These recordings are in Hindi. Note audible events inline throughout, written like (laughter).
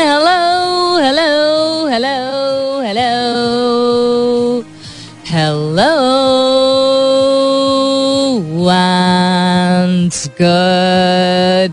hello hello hello hello. Hello and good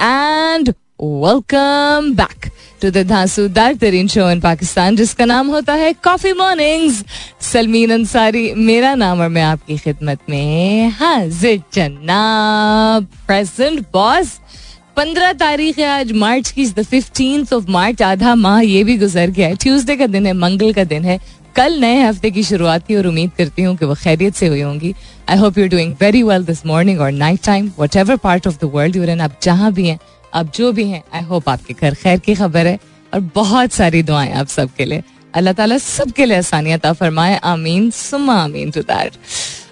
and welcome back to the धांसूदार तरीन शो इन पाकिस्तान जिसका नाम होता है कॉफ़ी मॉर्निंग्स सलमीन अंसारी, मेरा नाम और मैं आपकी खिदमत में हाजिर, जनाब प्रेजेंट बॉस पंद्रह तारीख है आज, मार्च की द फिफ्टींथ ऑफ़ मार्च। आधा माह ये भी गुजर गया है। ट्यूसडे का दिन है, मंगल का दिन है। कल नए हफ़्ते की शुरुआत की और उम्मीद करती हूँ कि वो खैरियत से हुई होंगी। I hope you doing very well this morning और night time whatever part of the world you're in आप जहाँ भी हैं आप जो भी हैं आई होप आपके घर खैर की खबर है और बहुत सारी दुआएँ आप सबके लिए। अल्लाह ताला सबके लिए आसानियत फरमाए। आमीन सुमा आमीन to that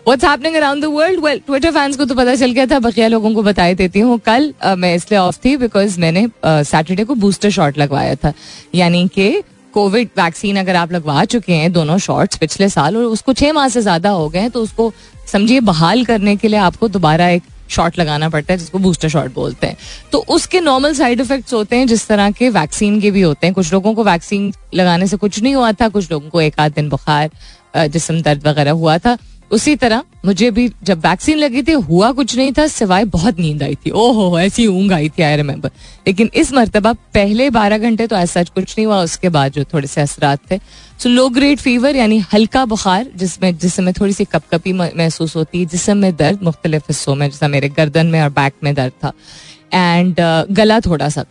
what's happening around the world well Twitter fans को तो पता चल गया था बकिया लोगों को बताई देती हूँ। कल uh, मैं इसलिए ऑफ़ थी बिकॉज़ मैंने सैटरडे को बूस्टर शॉट लगवाया था। यानी कि कोविड वैक्सीन अगर आप लगवा चुके हैं दोनों शॉट्स पिछले साल और उसको छह माह से ज़्यादा हो गए हैं तो उसको समझिए बहाल करने के लिए आपको दोबारा एक शॉट लगाना पड़ता है, जिसको बूस्टर शॉट बोलते हैं। तो उसके नॉर्मल साइड इफेक्ट्स होते हैं, जिस तरह के वैक्सीन के भी होते हैं। कुछ लोगों को वैक्सीन लगाने से कुछ नहीं हुआ था, कुछ लोगों को एक आध दिन बुखार जिसम दर्द वगैरह हुआ था। उसी तरह मुझे भी जब वैक्सीन लगी थी हुआ कुछ नहीं था सिवाय बहुत नींद आई थी। ओहो ऐसी ऊँग आई थी आई रिमेम्बर लेकिन इस मरतबा पहले बारह घंटे तो ऐसा कुछ नहीं हुआ उसके बाद जो थोड़े से असरात थे। सो लो ग्रेड फीवर यानी हल्का बुखार जिसमें जिसमें थोड़ी सी कपकपी महसूस होती है जिसम में दर्द मुख्तलिफ़ हिस्सों में जैसा मेरे गर्दन में और बैक में दर्द था। एंड uh, गला थोड़ा सा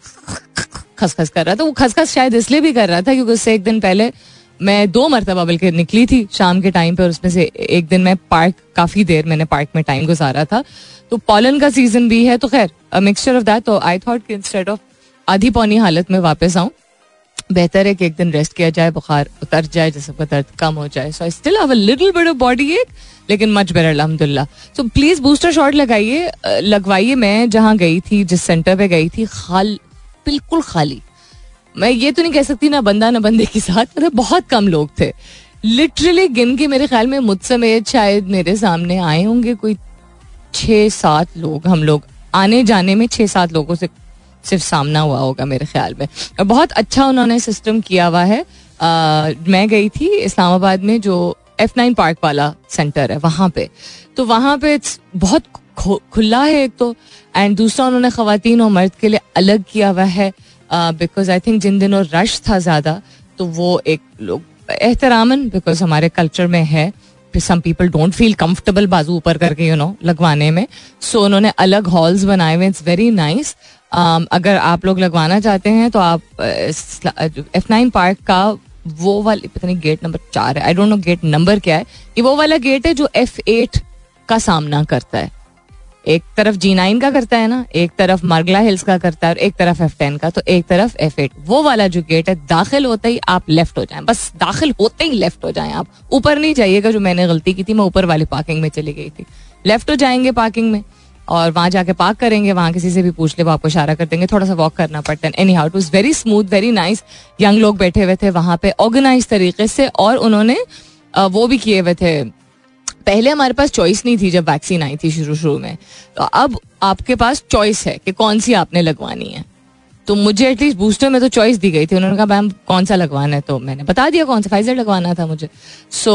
खसखस कर रहा था वो खसखस शायद इसलिए भी कर रहा था क्योंकि उससे एक दिन पहले मैं दो मरतबा बल्कि निकली थी शाम के टाइम पे और उसमें से एक दिन मैं पार्क काफ़ी देर मैंने पार्क में टाइम गुजारा था। तो पॉलन का सीज़न भी है तो खैर मिक्सचर ऑफ़ दैट तो आई थॉट कि इंस्टेड ऑफ़ आधी पौनी हालत में वापस आऊँ, बेहतर है कि एक दिन रेस्ट किया जाए, बुखार उतर जाए, जिससे दर्द कम हो जाए। So I still have a little bit of body ache लेकिन मच बेटर अलहमदुल्ला। सो प्लीज़ बूस्टर शॉट लगाइए लगवाइए। मैं जहाँ गई थी, जिस सेंटर पे गई थी, खाल, बिल्कुल खाली। मैं ये तो नहीं कह सकती ना बंदा ना बंदे के साथ मतलब बहुत कम लोग थे। लिटरली गिन के मेरे ख्याल में मुझसे में शायद मेरे सामने आए होंगे कोई छः सात लोग हम लोग। आने जाने में छः सात लोगों से सिर्फ़ सामना हुआ होगा मेरे ख्याल में। और बहुत अच्छा उन्होंने सिस्टम किया हुआ है। आ, मैं गई थी इस्लामाबाद में जो एफ़ नाइन पार्क वाला सेंटर है वहाँ पे। तो वहाँ पे बहुत खुला है एक तो एंड दूसरा उन्होंने खातन और मर्द के लिए अलग किया हुआ है। बिकॉज़ आई थिंक जिन दिनों रश था ज़्यादा तो वो एक लोग एहतरामन बिकॉज़ हमारे कल्चर में है some people don't feel comfortable बाजू ऊपर करके यू नो लगवाने में। सो so, उन्होंने अलग हॉल्स बनाए हुए इट्स वेरी नाइस अगर आप लोग लगवाना चाहते हैं तो आप एफ़ नाइन पार्क का वो वाले पता नहीं गेट नंबर चार है I don't know gate number क्या है ये वो वाला गेट है जो एफ़ एट का सामना करता है। एक तरफ़ जी नाइन का करता है ना, एक तरफ़ मार्गला हिल्स का करता है और एक तरफ़ एफ़ टेन का तो एक तरफ़ एफ़ एट वो वाला जो गेट है, दाखिल होते ही आप लेफ़्ट हो जाएँ। बस दाखिल होते ही लेफ़्ट हो जाएँ आप। ऊपर नहीं जाइएगा जो मैंने गलती की थी, मैं ऊपर वाली पार्किंग में चली गई थी। लेफ़्ट हो जाएँगे पार्किंग में और वहाँ जाके पार्क करेंगे, वहाँ किसी से भी पूछ ले, वो आपको इशारा कर देंगे, थोड़ा सा वॉक करना पड़ता है। Anyhow it was very smooth very nice young लोग बैठे हुए थे वहाँ पे ऑर्गेनाइज तरीके से और उन्होंने वो भी किए हुए थे पहले हमारे पास चॉइस नहीं थी जब वैक्सीन आई थी शुरू शुरू में। तो अब आपके पास चॉइस है कि कौन सी आपने लगवानी है। तो मुझे एटलीस्ट बूस्टर में तो चॉइस दी गई थी। उन्होंने कहा मैम कौन सा लगवाना है? तो मैंने बता दिया कौन सा। फाइजर लगवाना था मुझे। सो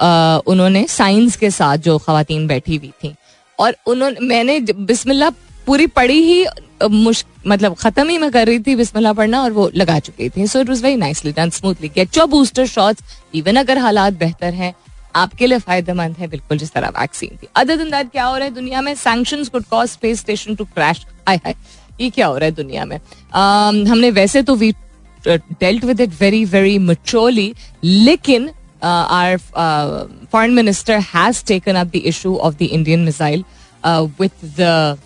so, उन्होंने साइंस के साथ जो खातन बैठी हुई थी। और उन्होंने मैंने बिस्मिल्लाह पूरी पढ़ी ही मुश्क मतलब खत्म ही मैं कर रही थी बिस्मिल्ला पढ़ना और वो लगा चुकी थी। So it was very nicely done smoothly get your booster shots even अगर हालात बेहतर हैं आपके लिए फ़ायदेमंद है बिल्कुल जिस तरह वैक्सीन थी। अदर दिन दैट क्या हो रहा है दुनिया में? Sanctions could cause space station to crash हाय हाय ये क्या हो रहा है दुनिया में? Um, हमने वैसे तो we dealt with it very very maturely लेकिन our foreign minister has taken up the issue of the Indian missile with the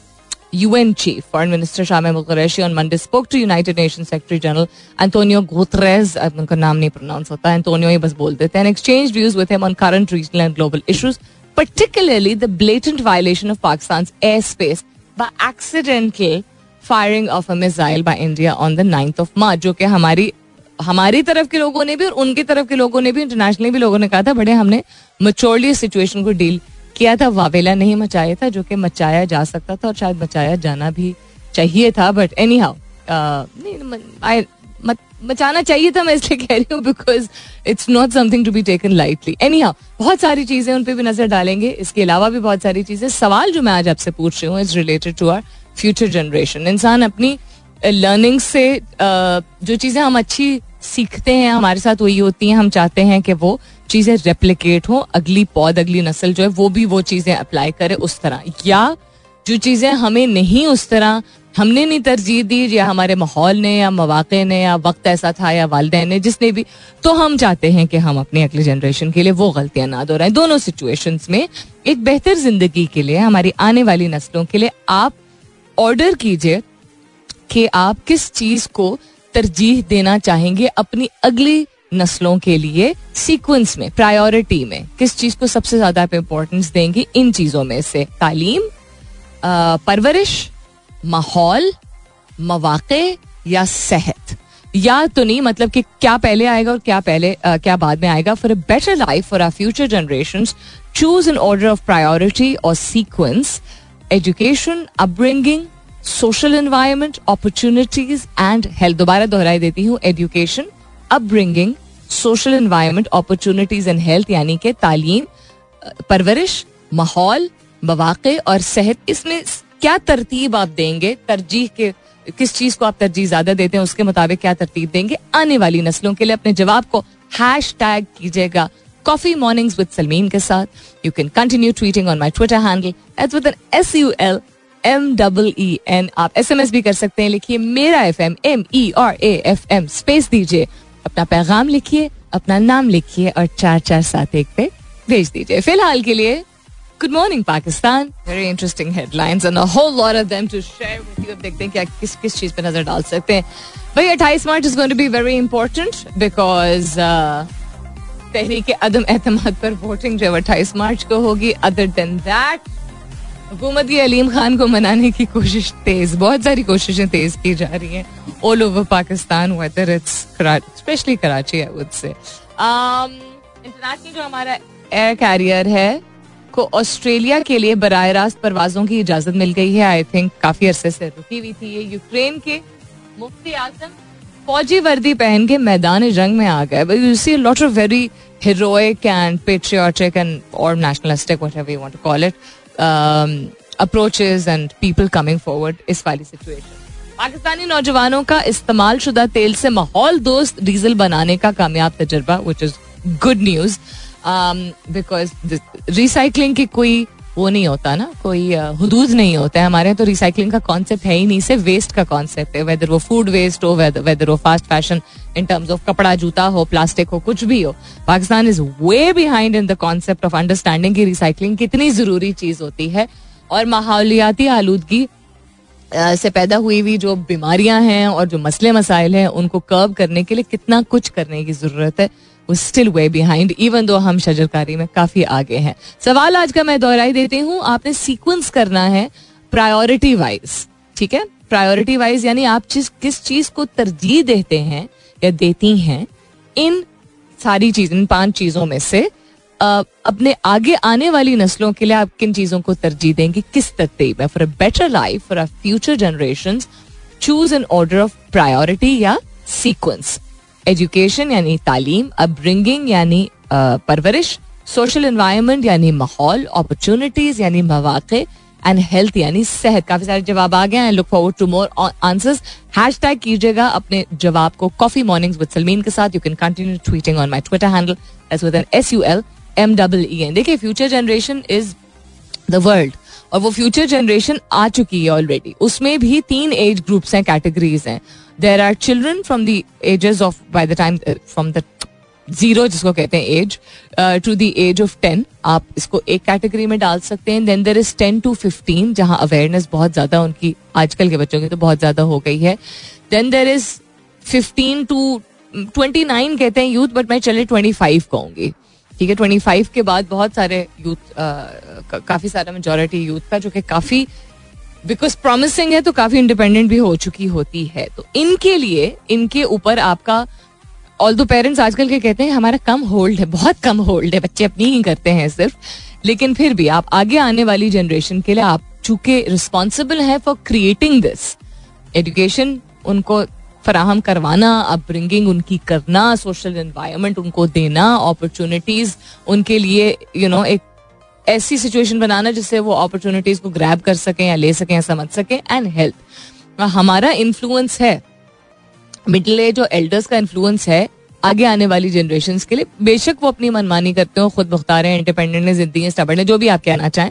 UN chief foreign minister Shah Mehmood Qureshi on Monday spoke to United Nation secretary general Antonio Guterres उनका नाम नहीं प्रोनाउंस होता एंटोनियो ये बस बोल देते हैं। Exchange views with him on current regional and global issues particularly the blatant violation of Pakistan air space by accidental firing of a missile by India on the ninth of March जो कि हमारी हमारी तरफ़ के लोगों ने भी और उनकी तरफ़ के लोगों ने भी इंटरनेशनली भी लोगों ने कहा था, बड़े हमने मचोरली सिचुएशन को डील किया था, वावेला नहीं मचाया था, जो कि मचाया जा सकता था और शायद मचाया जाना भी चाहिए था बट एनी हाउ मचाना चाहिए था, मैं इसलिए कह रही हूँ because it's not something to be taken lightly anyhow बहुत सारी चीज़ें उन पर भी नज़र डालेंगे। इसके अलावा भी बहुत सारी चीज़ें। सवाल जो मैं आज आपसे पूछ रही हूँ is related to our future generation इंसान अपनी लर्निंग से जो चीज़ें हम अच्छी सीखते हैं, हमारे साथ वही होती हैं, हम चाहते हैं कि वो चीज़ें रेप्लिकेट हो, अगली पौध, अगली नस्ल जो है, वो भी वो चीज़ें अप्लाई करे उस तरह। या जो चीज़ें हमें नहीं उस तरह, हमने नहीं तरजीह दी, या हमारे माहौल ने, या मौाक़े ने, या वक्त ऐसा था, या वालदे ने, जिसने भी तो हम चाहते हैं कि हम अपनी अगली जनरेशन के लिए वो गलतियाँ ना दोहराएँ। दोनों सिचुएशन में एक बेहतर ज़िंदगी के लिए, हमारी आने वाली नस्लों के लिए आप ऑर्डर कीजिए कि आप किस चीज़ को तरजीह देना चाहेंगे अपनी अगली नस्लों के लिए सीक्वेंस में प्रायोरिटी में। किस चीज़ को सबसे ज़्यादा आप इंपॉर्टेंस देंगे? इन चीज़ों में से। तालीम परवरिश माहौल मवाक़े या सेहत। या तो नहीं मतलब कि क्या पहले आएगा और क्या पहले आ, क्या बाद में आएगा। For a better life for our future generation choose an order of priority और sequence education upbringing social environment opportunities and health दोबारा दोहराई देती हूँ education upbringing social environment opportunities and health यानी कि तालीम, परवरिश, माहौल, मवाक़े और सेहत। इसमें क्या तरतीब आप देंगे? तरजीह के, किस चीज़ को आप तरजीह ज़्यादा देते हैं, उसके मुताबिक क्या तरतीब देंगे? आने वाली नस्लों के लिए अपने जवाब को हैश टैग कीजिएगा। कॉफ़ी मॉर्निंग्स विद सलमीन के साथ। You can continue tweeting on my Twitter handle as with N S U L M double E N आप एस एम एस भी कर सकते हैं। लिखिए मेरा एफ़ एम एम ई और ए एफ़ एम स्पेस दीजिए, अपना पैगाम लिखिए, अपना नाम लिखिए और चार चार सात एक पे भेज दीजिए। फ़िलहाल के लिए good morning Pakistan. Very interesting headlines and a whole lot of them to share with you देखते हैं क्या किस किस चीज़ पे नज़र डाल सकते हैं। भाई 28 March is going to be very important because तहरीक अदम एतमाद पर वोटिंग जो अट्ठाईस मार्च को होगी। अदर देन दैट हुकूमत की अलीम खान को मनाने की कोशिश तेज, बहुत सारी कोशिशें तेज की जा रही हैं। All over Pakistan weather it's especially Karachi I would say international जो हमारा एयर कैरियर है, को ऑस्ट्रेलिया के लिए बर रास्त परवाजों की इजाज़त मिल गई है। आई थिंक काफ़ी अरसे से रुकी हुई थी ये यूक्रेन के मुफ्ती आज़म। फौजी वर्दी पहन के मैदान जंग में आ गए। You see lot of very heroic and patriotic and or nationalistic, whatever you want to call it um, and people coming forward इस वाली सिचुएशन पाकिस्तानी नौजवानों का इस्तेमाल शुदा तेल से माहौल दोस्त डीजल बनाने का कामयाब तजर्बा which is good news because recycling की कोई वो नहीं होता ना, कोई हदूद नहीं होता है हमारे यहाँ तो रिसाइकलिंग का कॉन्सेप्ट है ही नहीं, सिर्फ़ वेस्ट का कॉन्सेप्ट है वेदर वो फ़ूड वेस्ट हो वेदर वो fast fashion in terms of कपड़ा, जूता हो प्लास्टिक हो, कुछ भी हो। Pakistan is way behind in the concept of understanding की रिसाइकलिंग कितनी ज़रूरी चीज़ होती है, और माहौलियाती आलूदगी से पैदा हुई हुई जो बीमारियाँ हैं और जो मसले मसाइल हैं, उनको कर्व करने के लिए कितना कुछ करने की ज़रूरत है। Still way behind even though हम शजरकारी में काफ़ी आगे हैं सवाल आज का मैं दोहराई देती हूँ आपने सीक्वेंस करना है प्रायोरिटी वाइज ठीक है प्रायोरिटी वाइज यानी आप जिस किस चीज़ को तरजीह देते हैं या देती हैं इन सारी चीज़ इन पाँच चीज़ों में से अपने आगे आने वाली नस्लों के लिए आप किन चीज़ों को तरजीह देंगे किस तरतीब में for a better life for a future generation choose an order of priority या सीक्वेंस एजुकेशन यानी तालीम अपब्रिंगिंग यानी परवरिश सोशल इन्वायरमेंट यानी माहौल अपॉर्चुनिटीज़ यानी मौाक़े एंड हेल्थ यानी सेहत काफ़ी सारे जवाब आ गए हैं look forward to more answers hashtag कीजिएगा अपने जवाब को कॉफ़ी मॉर्निंग्स विद सलमीन के साथ you can continue tweeting on my Twitter handle as with S U L M double E N देखिए future generation is the world और वो फ्यूचर जनरेशन आ चुकी है ऑलरेडी उसमें भी तीन एज ग्रुप्स हैं कैटेगरीज हैं there are children from the ages of by the time from the zero जिसको कहते हैं age to the age of ten आप इसको एक कैटेगरी में डाल सकते हैं. Then there is ten to fifteen जहाँ अवेयरनेस बहुत ज़्यादा उनकी, आजकल के बच्चों की तो बहुत ज़्यादा हो गई है. Then there is fifteen to twenty nine कहते हैं यूथ बट मैं चले ट्वेंटी फाइव कहूँगी. ठीक है ट्वेंटी फाइव के बाद बहुत सारे यूथ काफ़ी सारा मेजोरिटी यूथ का जो कि काफ़ी बिकॉज़ प्रॉमिसिंग है तो काफ़ी इंडिपेंडेंट भी हो चुकी होती है। तो इनके लिए इनके ऊपर आपका ऑल दो पेरेंट्स आजकल के कहते हैं हमारा कम होल्ड है बहुत कम होल्ड है बच्चे अपनी ही करते हैं सिर्फ़। लेकिन फिर भी आप आगे आने वाली जनरेशन के लिए आप चूँकि रिस्पॉन्सिबल है फॉर क्रिएटिंग दिस एजुकेशन उनको फराहम करवाना अपब्रिंगिंग उनकी करना सोशल इन्वायरमेंट उनको देना अपॉर्चुनिटीज़ उनके लिए यू you नो know, एक ऐसी सिचुएशन बनाना जिससे वो अपॉर्चुनिटीज़ को ग्रैब कर सकें या ले सकें या समझ सकें एंड हेल्थ हमारा इन्फ्लुएंस है. मिडिल एज और एल्डर्स का इन्फ्लुएंस है आगे आने वाली जनरेशन के लिए. बेशक वो अपनी मनमानी करते हो, खुद मुख्तार हैं इंडिपेंडेंट है, ज़िंदगी स्टबर्ड है, जो भी आप कहना चाहें.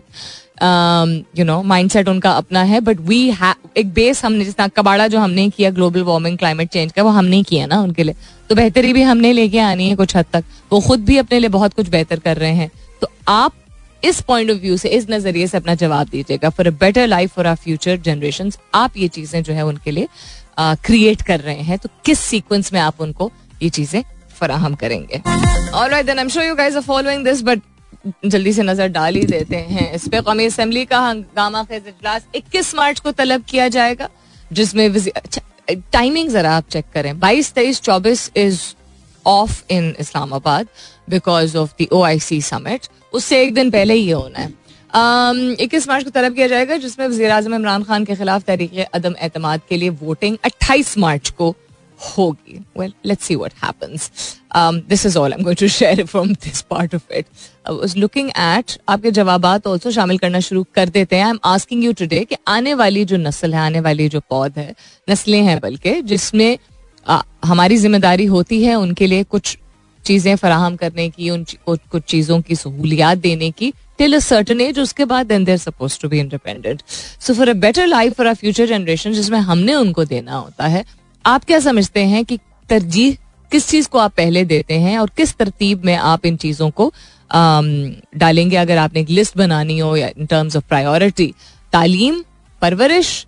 यू नो माइंड सेट उनका अपना है बट वी एक बेस हमने जिस कबाड़ा जो हमने किया ग्लोबल वार्मिंग क्लाइमेट चेंज का, वो हमने किया ना उनके लिए. तो बेहतरी भी हमने लेके आनी है कुछ हद तक. वो खुद भी अपने लिए बहुत कुछ बेहतर कर रहे हैं. तो आप इस पॉइंट ऑफ़ व्यू से इस नज़रिए से अपना जवाब दीजिएगा। For a better life for our future generation आप ये चीज़ें जो है उनके लिए क्रिएट कर रहे हैं तो किस सीक्वेंस में आप उनको ये चीज़ें फराहम करेंगे? जल्दी से नज़र डाल ही देते हैं। इस पे कौमी असम्बली का हंगामा खेज इजलास इक्कीस मार्च को तलब किया जाएगा जिसमें टाइमिंग अच्छा, जरा आप चेक करें। बाईस तेईस चौबीस is off in Islamabad because of the O I C summit उससे एक दिन पहले ही होना है। um, इक्कीस मार्च को तलब किया जाएगा जिसमें वजी अजम इमरान खान के खिलाफ तहरीक अदम एतमाद के लिए वोटिंग अट्ठाईस मार्च को होगी। Well let's see what happens this is all am going to share from this part of it looking at आपके जवाबात आल्सो शामिल करना शुरू कर देते हैं। I am asking you today कि आने वाली जो नस्ल है आने वाली जो पौध है नस्लें हैं बल्कि जिसमें हमारी ज़िम्मेदारी होती है उनके लिए कुछ चीज़ें फराहम करने की, उन कुछ चीज़ों की सहूलियात देने की टिल अ सर्टन एज उसके बाद then there supposed to be independent so for a better life for a future generation जिसमें हमने उनको देना होता है, आप क्या समझते हैं कि तरजीह, किस चीज़ को आप पहले देते हैं और किस तरतीब में आप इन चीज़ों को डालेंगे? अगर आपने एक लिस्ट बनानी हो या इन टर्म्स ऑफ़ प्रायोरिटी तालीम, परवरिश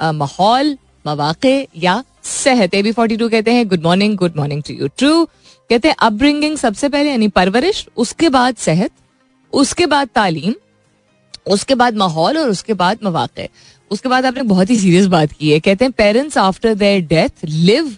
माहौल, मवाक़े या सेहत ए बी फोर्टी टू कहते हैं good morning good morning to you true कहते हैं अपब्रिंगिंग सबसे पहले, यानी परवरिश, उसके बाद सेहत, उसके बाद तालीम, उसके बाद माहौल और उसके बाद मवाक़े। उसके बाद आपने बहुत ही सीरियस बात की है। कहते हैं parents after their death live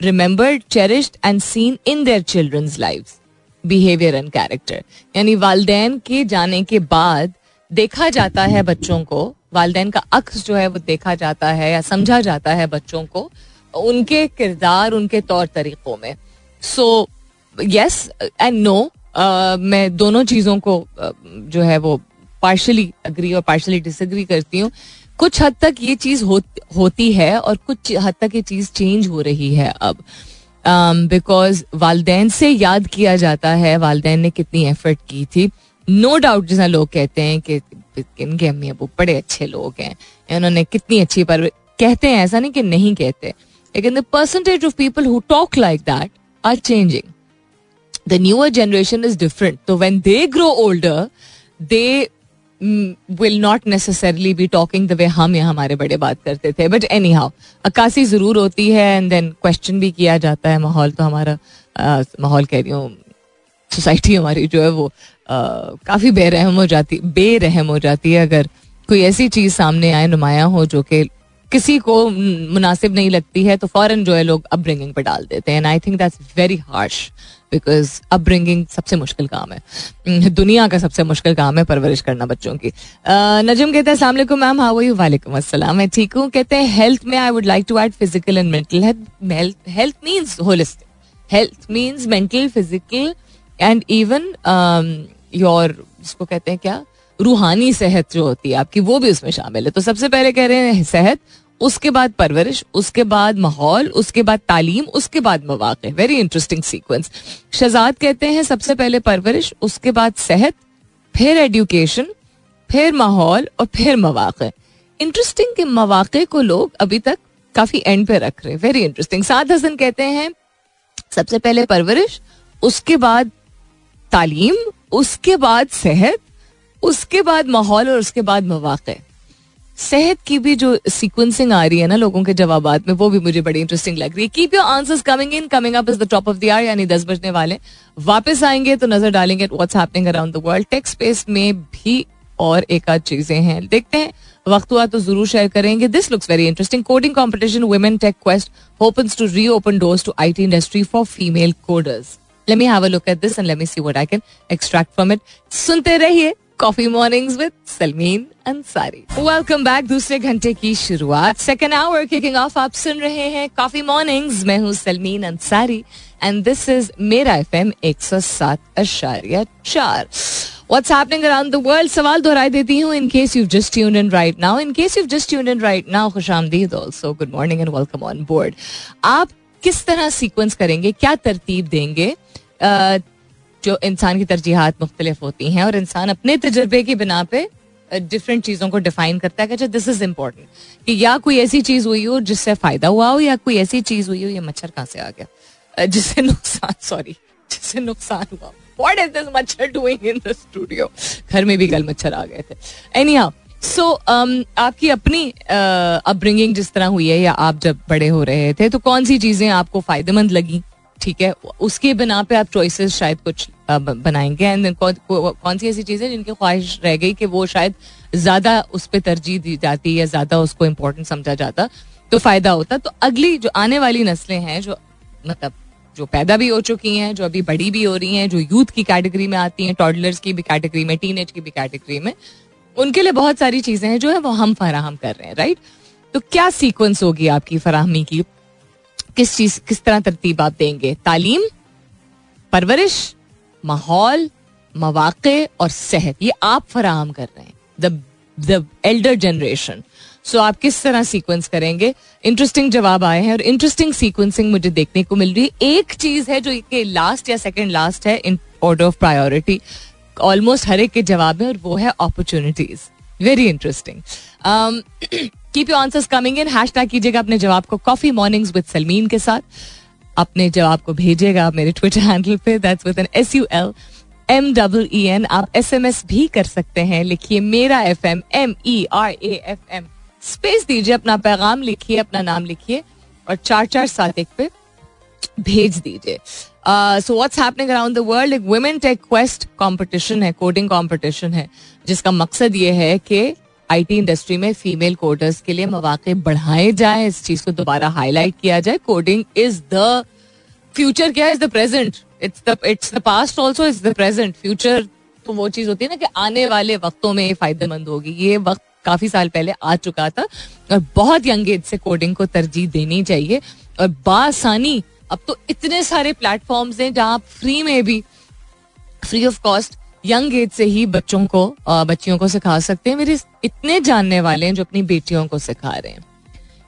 remembered cherished and seen in their children's lives behaviour and character यानी वालदेन के जाने के बाद देखा जाता है बच्चों को, वालदेन का अक्स जो है वो देखा जाता है या समझा जाता है बच्चों को, उनके किरदार, उनके तौर तरीकों में। सो यस एंड नो मैं दोनों चीज़ों को uh, जो है वो पार्शली अग्री और पार्शली डिसग्री करती हूँ। कुछ हद तक ये चीज़ हो, होती है और कुछ हद तक ये चीज़ चेंज हो रही है अब। बिकॉज़ um, से याद किया जाता है वालदेन ने कितनी एफर्ट की थी। नो डाउट जैसा लोग कहते हैं कि इनके अम्मी अबू बड़े अच्छे लोग हैं उन्होंने कितनी अच्छी पर कहते हैं ऐसा नहीं कि नहीं कहते लेकिन the percentage of people who talk like that are changing the newer generation is different तो when they grow older they will not necessarily be talking the way हम या हमारे बड़े बात करते थे बट एनी हाउ अक्कासी ज़रूर होती है एंड देन क्वेश्चन भी किया जाता है माहौल तो हमारा माहौल कह रही हूँ सोसाइटी हमारी जो है वो काफ़ी बेरहम हो जाती बेरहम हो जाती है अगर कोई ऐसी चीज़ सामने आए नुमाया हो जो कि किसी को मुनासिब नहीं लगती है तो फॉरन जो है लोग अपब्रिंगिंग पे डाल देते हैं। I think that's very harsh because upbringing सबसे मुश्किल काम है। हम्म, दुनिया का सबसे मुश्किल काम है परवरिश करना बच्चों की। नजम कहते हैं असलम मैम हाँ वही वालेकुम अस्सलाम। मैं ठीक हूँ। कहते हैं हेल्थ में I would like to add physical and mental health health means holistic health means mental physical and even your जिसको कहते हैं क्या? रूहानी सेहत जो होती है आपकी वो भी उसमें शामिल है। तो सबसे पहले कह रहे हैं सेहत उसके बाद परवरिश, उसके बाद माहौल, उसके बाद तालीम, उसके बाद मवाक़ वेरी इंटरेस्टिंग सीक्वेंस शहजाद कहते हैं, सबसे पहले परवरिश, उसके बाद सेहत, फिर एडुकेशन फिर माहौल और फिर मवाक़ इंटरेस्टिंग के मवाक़े को लोग अभी तक काफ़ी एंड पे रख रहे हैं। वेरी इंटरेस्टिंग साद हसन कहते हैं, सबसे पहले परवरिश, उसके बाद तालीम, उसके बाद सेहत, उसके बाद माहौल और उसके बाद मवाक़ सेहत की भी जो सीक्वेंसिंग आ रही है ना लोगों के जवाब में, वो भी मुझे बड़ी इंटरेस्टिंग लग रही है। Keep your answers coming in coming up is the top of the hour यानी दस बजने वाले। वापस आएँगे तो नज़र डालेंगे what's happening around the world tech's space में भी और एक आध चीज़ें हैं। देखते हैं। वक्त हुआ तो ज़रूर शेयर करेंगे। This looks very interesting coding competition women tech quest opens to reopen doors to IT industry for female coders Let me have a look at this and let me see what I can extract from it. सुनते रहिए। Coffee mornings with Salmeen Ansari welcome back दूसरे घंटे की शुरुआत सेकेंड आवर किकिंग ऑफ़ आप सुन रहे हैं कॉफ़ी मॉर्निंग्स मैं हूँ Salmeen Ansari and this is मेरा एफ़ एम एक सौ सात अशारिया चार What's happening around the world? सवाल दोहराई देती हूँ in case you've just tuned in right now. In case you've just tuned in right now, खुश आमदीद also. Good morning and welcome on board. आप किस तरह सीक्वेंस करेंगे क्या तरतीब देंगे जो इंसान की तरजीहत मुख्तलिफ़ होती हैं और इंसान अपने तजर्बे की बिना पे डिफरेंट चीज़ों को डिफाइन करता है कि दिस इज़ इम्पोर्टेंट कि या कोई ऐसी चीज़ हुई हो जिससे फ़ायदा हुआ हो या कोई ऐसी चीज़ हुई हो, ये मच्छर कहाँ से आ गया? जिससे नुकसान सॉरी जिससे नुकसान हुआ। What is this मच्छर doing in the studio? घर में भी कल मच्छर आ गए थे। एनी हाउ सो आपकी अपनी अपब्रिंगिंग जिस तरह हुई है या आप जब बड़े हो रहे थे तो कौन सी चीज़ें आपको फ़ायदेमंद लगी? ठीक है उसके बिना पे आप चॉइसेस शायद कुछ बनाएँगे। एंड कौन, कौन सी ऐसी चीज़ें जिनकी ख्वाहिश रह गई कि वो शायद ज़्यादा उस पर तरजीह दी जाती या ज़्यादा उसको इम्पोर्टेंट समझा जाता तो फ़ायदा होता। तो अगली जो आने वाली नस्लें हैं जो मतलब जो पैदा भी हो चुकी हैं जो अभी बड़ी भी हो रही हैं जो यूथ की कैटेगरी में आती हैं टॉडलर्स की भी कैटेगरी में टीन की भी कैटेगरी में उनके लिए बहुत सारी चीज़ें हैं जो है वो हम फराहम कर रहे हैं राइट तो क्या सीक्वेंस होगी आपकी फराहमी की? किस चीज़, किस तरह तरतीब आप देंगे? तालीम, परवरिश, माहौल मवाक़े और सेहत। ये आप फराहम कर रहे हैं। The the elder generation so आप किस तरह सीक्वेंस करेंगे? इंटरेस्टिंग जवाब आए हैं और इंटरेस्टिंग सीक्वेंसिंग मुझे देखने को मिल रही है। एक चीज़ है जो कि लास्ट या सेकंड लास्ट है in order of priority almost हर एक के जवाब है और वो है opportunities very interesting keep you answers coming in hashtag कीजिएगा अपने जवाब को कॉफ़ी मॉर्निंग्स विद सलमीन के साथ। अपने जवाब को भेजिएगा मेरे ट्विटर हैंडल पे। That's with N S U L M double E N आप एस एम एस भी कर सकते हैं। लिखिए मेरा F M M E R A F M space दीजिए, अपना पैगाम लिखिए, अपना नाम लिखिए और चार चार सात एक पे भेज दीजिए। So what's happening around the world एक वुमेन टेक क्वेस्ट कंपटीशन है कोडिंग कंपटीशन है, जिसका मकसद ये है कि आईटी इंडस्ट्री में फीमेल कोडर्स के लिए मौाक़े बढ़ाए जाए। इस चीज़ को दोबारा हाईलाइट किया जाए। कोडिंग इज़ द फ्यूचर क्या is the present it's the it's the past also is the present future तो वो चीज़ होती है ना कि आने वाले वक्तों में फ़ायदेमंद होगी। ये वक्त काफ़ी साल पहले आ चुका था और बहुत यंग एज से कोडिंग को तरजीह देनी चाहिए। और बासानी, अब तो इतने सारे प्लेटफॉर्म्स हैं जहाँ आप फ्री में भी free of cost young age से ही बच्चों को बच्चियों को सिखा सकते हैं। मेरे इतने जानने वाले हैं जो अपनी बेटियों को सिखा रहे हैं।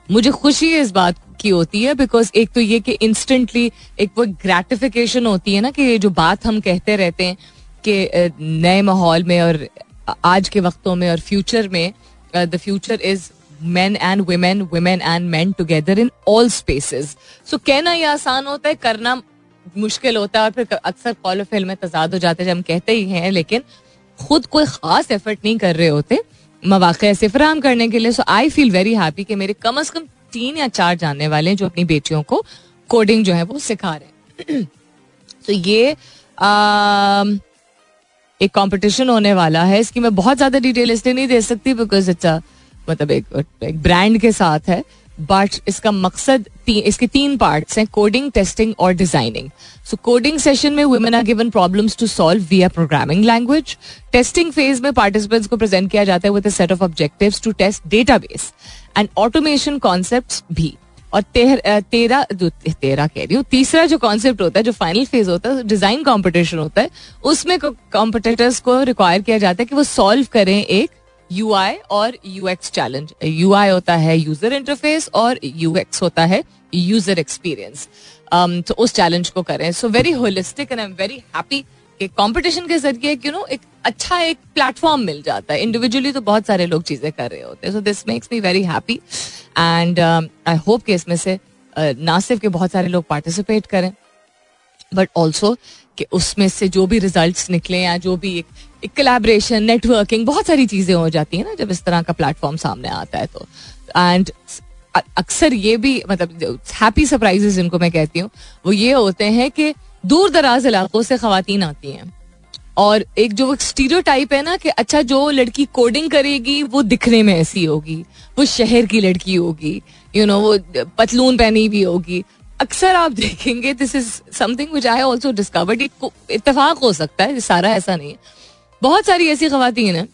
मुझे खुशी इस बात की होती है बिकॉज़ एक तो ये कि इंस्टेंटली एक वो ग्रेटिफिकेशन होती है ना कि ये जो बात हम कहते रहते हैं कि नए माहौल में और आज के वक्तों में और फ्यूचर में the future is man and women women and man together in all spaces so कहना ये आसान होता है, करना मुश्किल होता है और फिर अक्सर कॉल फ़िल्म में तजाद हो जाते हैं जब हम कहते ही हैं लेकिन खुद कोई खास एफर्ट नहीं कर रहे होते मौाक़े ऐसे फराम करने के लिए। So I feel very happy कि मेरे कम अज कम तीन या चार जानने वाले हैं जो अपनी बेटियों को कोडिंग जो है वो सिखा रहे हैं। (clears throat) तो ये आ, एक कंपटीशन होने वाला है। इसकी मैं बहुत ज़्यादा डिटेल इसलिए नहीं दे सकती बिकॉज़ इट्स मतलब एक, एक ब्रांड के साथ है। बट इसका मकसद ती, इसके तीन पार्ट्स हैं कोडिंग टेस्टिंग और डिज़ाइनिंग सो कोडिंग सेशन में women are given problems to solve via programming language testing phase में पार्टिसिपेंट्स को प्रेजेंट किया जाता है with set of objectives to test database and automation concepts भी. और तेरह जो तेरह कह रही हूँ तीसरा जो कॉन्सेप्ट होता है जो फाइनल फ़ेज़ होता है डिज़ाइन कॉम्पिटिशन होता है उसमें कॉम्पिटिटर्स को रिक्वायर किया जाता है कि वो सॉल्व करें एक आई और यू चैलेंज यू होता है यूज़र इंटरफेस और यू एक्स होता है यूज़र एक्सपीरियंस तो उस चैलेंज को करें. So very holistic and I am very happy कि कंपटीशन के ज़रिए यू नो एक अच्छा एक प्लेटफॉर्म मिल जाता है. इंडिविजुअली तो बहुत सारे लोग चीज़ें कर रहे होते हैं. So this makes me very happy and I hope कि इसमें से uh, ना सिर्फ़ के बहुत सारे लोग पार्टिसिपेट करें बट ऑल्सो कि उसमें से जो भी रिज़ल्ट निकले या जो भी एक कोलैबोरेशन नेटवर्किंग बहुत सारी चीज़ें हो जाती है ना जब इस तरह का प्लेटफॉर्म सामने आता है तो। एंड अक्सर ये भी मतलब हैप्पी सरप्राइजेस जिनको मैं कहती हूँ वो ये होते हैं कि दूर दराज इलाकों से खातन आती हैं। और एक जो स्टीरियो टाइप है ना कि अच्छा जो लड़की कोडिंग करेगी वो दिखने में ऐसी होगी वो शहर की लड़की होगी यू you नो know, वो पतलून पहनी भी होगी। अक्सर आप देखेंगे this is something which I also discovered इतफाक हो सकता है सारा ऐसा नहीं है। बहुत सारी ऐसी खातन हैं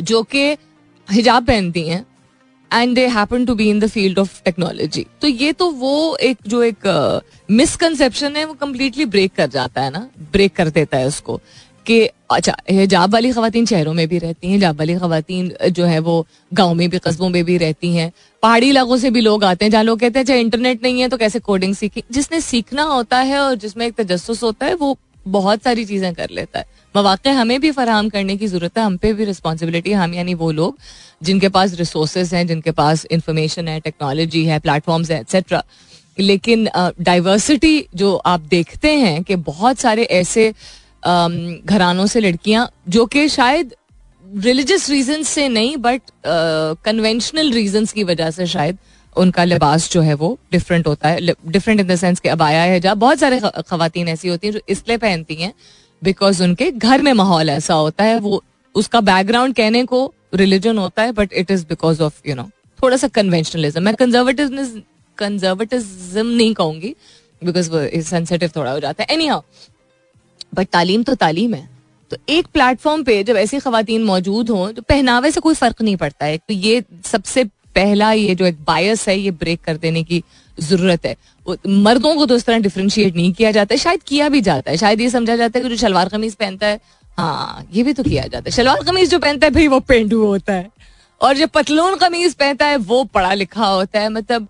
जो कि हिजाब पहनती हैं and they happen to be in the field of technology तो ये तो वो एक जो एक मिसकंसेप्शन uh, है वो कम्प्लीटली ब्रेक कर जाता है ना? ब्रेक कर देता है उसको कि अच्छा हिजाब वाली खातन शहरों में भी रहती हैं हिजाब वाली खातन जो है वो गाँव में भी कस्बों में भी रहती हैं। पहाड़ी इलाकों से भी लोग आते हैं जहाँ लोग कहते हैं अच्छा इंटरनेट नहीं है तो कैसे कोडिंग सीखी? जिसने सीखना होता है और जिसमें एक तजस होता है वो बहुत सारी चीज़ें कर लेता है। मौाक़े हमें भी फराहम करने की ज़रूरत है हम पे भी रिस्पॉन्सिबिलिटी हम यानी वो लोग जिनके पास रिसोर्सेज हैं जिनके पास इंफॉर्मेशन है टेक्नोलॉजी है प्लेटफॉर्म्स है एक्सेट्रा लेकिन डाइवर्सिटी uh, जो आप देखते हैं कि बहुत सारे ऐसे घरानों से लड़कियाँ जो कि शायद रिलीजियस रीजन से नहीं बट कन्वेंशनल रीजन की वजह से शायद उनका लिबास जो है वो डिफरेंट होता है डिफरेंट इन द सेंस के अब आया है, जहाँ बहुत सारे खातन ऐसी होती हैं जो इसलिए पहनती हैं बिकॉज़ उनके घर में माहौल ऐसा होता है, वो उसका बैकग्राउंड कहने को रिलीजन होता है but it is because of you know थोड़ा सा कन्वेंशनलिज्म मैं कंजर्वेटिव कंजर्वेटिज्म नहीं कहूँगी बिकॉज़ वो सेंसिटिव थोड़ा हो जाता है. एनी हाउ बट तालीम तो तालीम है. तो एक प्लेटफॉर्म पे जब ऐसी खातन मौजूद हों तो पहनावे से कोई फ़र्क नहीं पड़ता है. तो ये सबसे पहला ये जो एक बायस है, ये ब्रेक कर देने की ज़रूरत है। मर्दों को तो इस तरह डिफ्रेंशिएट नहीं किया जाता है शायद किया भी जाता है। शायद ये समझा जाता है कि जो शलवार कमीज पहनता है हाँ ये भी तो किया जाता है। शलवार कमीज जो पहनता है, भाई वो पेंडू होता है। और जो पतलून कमीज पहनता है, वो पढ़ा लिखा होता है। मतलब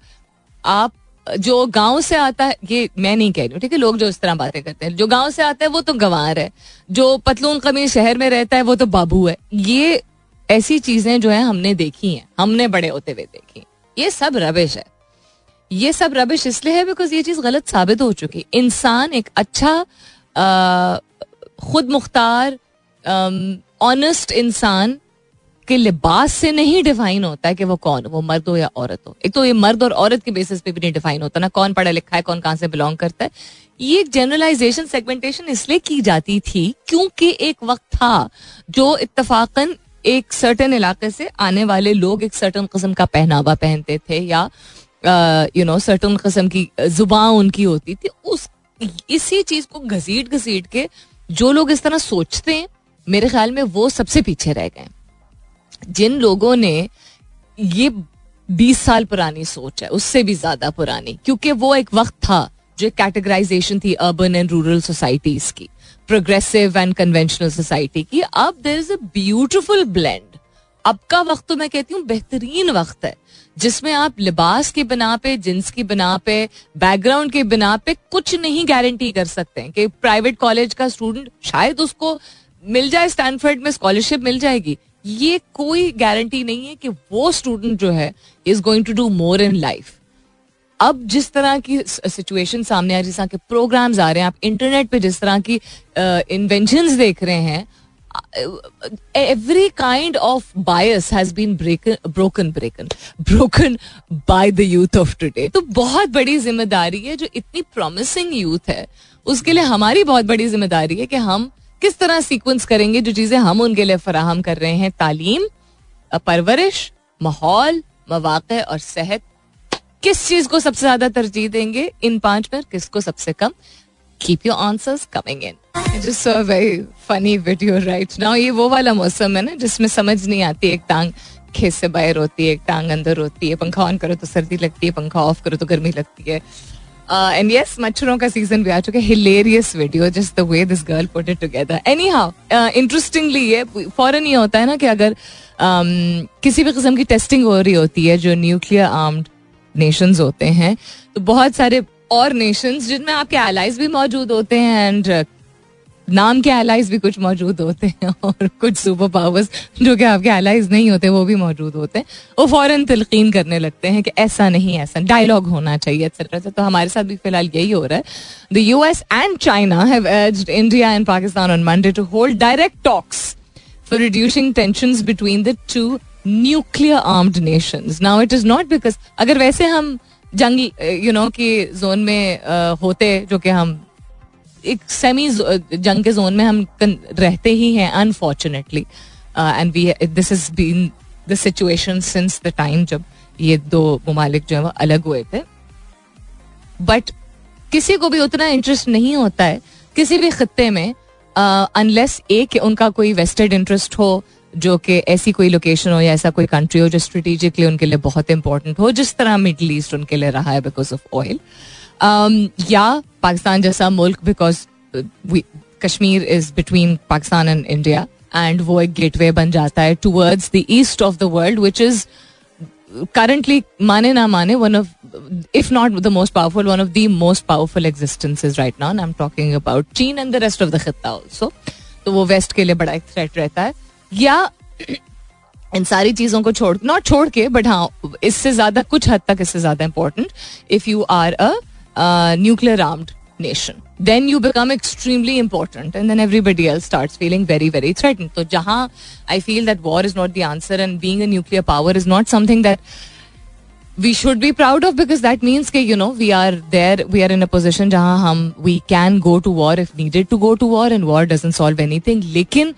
आप जो गाँव से आता है, ये मैं नहीं कह रही हूँ, ठीक है? लोग जो इस तरह बातें करते हैं, जो गाँव से आता है, वो तो गंवार है। जो पतलून कमीज शहर में रहता है, वो तो बाबू है। ये ऐसी चीज़ें जो है हमने देखी हैं, हमने बड़े होते हुए देखी ये सब रबिश है। ये सब रबिश इसलिए है बिकॉज़ ये चीज़ गलत साबित हो चुकी। इंसान एक अच्छा खुद मुख्तार ऑनेस्ट इंसान के लिबास से नहीं डिफाइन होता है कि वो कौन, वो मर्द हो या औरत हो। एक तो ये मर्द और औरत के बेसिस पे भी नहीं डिफाइन होता ना कौन पढ़ा लिखा है, कौन कहाँ से बिलोंग करता है। ये जनरलाइजेशन सेगमेंटेशन इसलिए की जाती थी क्योंकि एक वक्त था जो इतफाकन एक सर्टन इलाके से आने वाले लोग एक सर्टन कस्म का पहनावा पहनते थे या यू नो सर्टन कस्म की ज़ुबान उनकी होती थी। उस, इसी चीज़ को घसीट घसीट के जो लोग इस तरह सोचते हैं, मेरे ख्याल में वो सबसे पीछे रह गए। जिन लोगों ने ये बीस साल पुरानी सोच है, उससे भी ज़्यादा पुरानी, क्योंकि वो एक वक्त था जो कैटेगराइजेशन थी अर्बन एंड रूरल सोसाइटीज की। प्रोग्रेसिव एंड कन्वेंशनल सोसाइटी की अब there is a beautiful blend अब का वक्त तो मैं कहती हूँ बेहतरीन वक्त है जिसमें आप लिबास की बिना पे जिन्स की बिना पे बैकग्राउंड के बिना पे कुछ नहीं गारंटी कर सकते हैं कि प्राइवेट कॉलेज का स्टूडेंट शायद उसको मिल जाए स्टैनफर्ड में स्कॉलरशिप मिल जाएगी ये कोई गारंटी नहीं है कि वो स्टूडेंट जो है is going to do more in life अब जिस तरह की सिचुएशन सामने आ रही जिस प्रोग्राम्स आ रहे हैं आप इंटरनेट पे जिस तरह की इन्वेंशन देख रहे हैं every kind of has been breaken, broken (laughs) broken broken by the youth of today. तो बहुत बड़ी ज़िम्मेदारी है जो इतनी प्रॉमिसिंग यूथ है उसके लिए हमारी बहुत बड़ी ज़िम्मेदारी है कि हम किस तरह सीक्वेंस करेंगे जो चीज़ें हम उनके लिए फराहम कर रहे हैं। तालीम परवरिश माहौल मवाक़ और सेहत किस चीज़ को सबसे ज़्यादा तरजीह देंगे? इन पाँच में किसको सबसे कम? Keep your answers coming in just a very funny video right now ये वो वाला मौसम है ना जिसमें समझ नहीं आती एक टांग खेत से बाहर होती है एक टांग अंदर होती है पंखा ऑन करो तो सर्दी लगती है पंखा ऑफ़ करो तो गर्मी लगती है। एंड uh, यस मच्छरों का सीज़न भी आ चुका है। Hilarious video just the way this girl put it together anyhow interestingly ये फॉरन ये होता है ना कि अगर um, किसी भी किस्म की टेस्टिंग हो रही होती है जो न्यूक्लियर आर्म्ड नेशंस होते हैं तो बहुत सारे और नेशंस जिनमें आपके एलाइज भी मौजूद होते हैं एंड नाम के एलाइज भी कुछ मौजूद होते हैं (laughs) और कुछ सुपर पावर्स जो कि आपके एलाइज नहीं होते, वो भी मौजूद होते हैं। वो फ़ौरन तलकीन करने लगते हैं कि ऐसा नहीं, ऐसा डायलॉग होना चाहिए एक्सेट्रा तो हमारे साथ भी फ़िलहाल यही हो रहा है। The U S and China have urged India and Pakistan on Monday to hold direct talks for reducing tension between the two nuclear armed nations now it is not because अगर वैसे हम जंग यू नो की जोन में uh, होते जो कि हम एक सेमी जंग के जोन में हम रहते ही हैं unfortunately and we this is been the situation since the time जब ये दो ममालिक जो है वो अलग हुए थे बट किसी को भी उतना इंटरेस्ट नहीं होता है किसी भी खत्ते में अनलेस uh, एक उनका कोई वेस्टेड इंटरेस्ट हो जो कि ऐसी कोई लोकेशन हो या ऐसा कोई कंट्री हो जो स्ट्रेटेजिकली उनके लिए बहुत इंपॉर्टेंट हो, जिस तरह मिडल ईस्ट उनके लिए रहा है बिकॉज़ ऑफ़ ऑयल या पाकिस्तान जैसा मुल्क because Kashmir is between Pakistan and India and वो एक गेटवे बन जाता है towards the east of the world which is currently माने ना माने one of if not the most powerful one of the most powerful existences right now I am talking about चीन and the rest of the खत्ता ऑल्सो तो वो वेस्ट के लिए बड़ा एक थ्रेट रहता है. या इन सारी चीज़ों को छोड़ नॉट छोड़ के बट हाँ इससे ज़्यादा, कुछ हद तक इससे ज़्यादा important if you are a nuclear armed nation then you become extremely important and then everybody else start feeling very very threaten तो जहाँ I feel that war is not the answer and being a nuclear power is not something that we should be proud of because that means के you know we are there we are in a position जहाँ हम we can go to war if needed to go to war and war doesn't solve anything लेकिन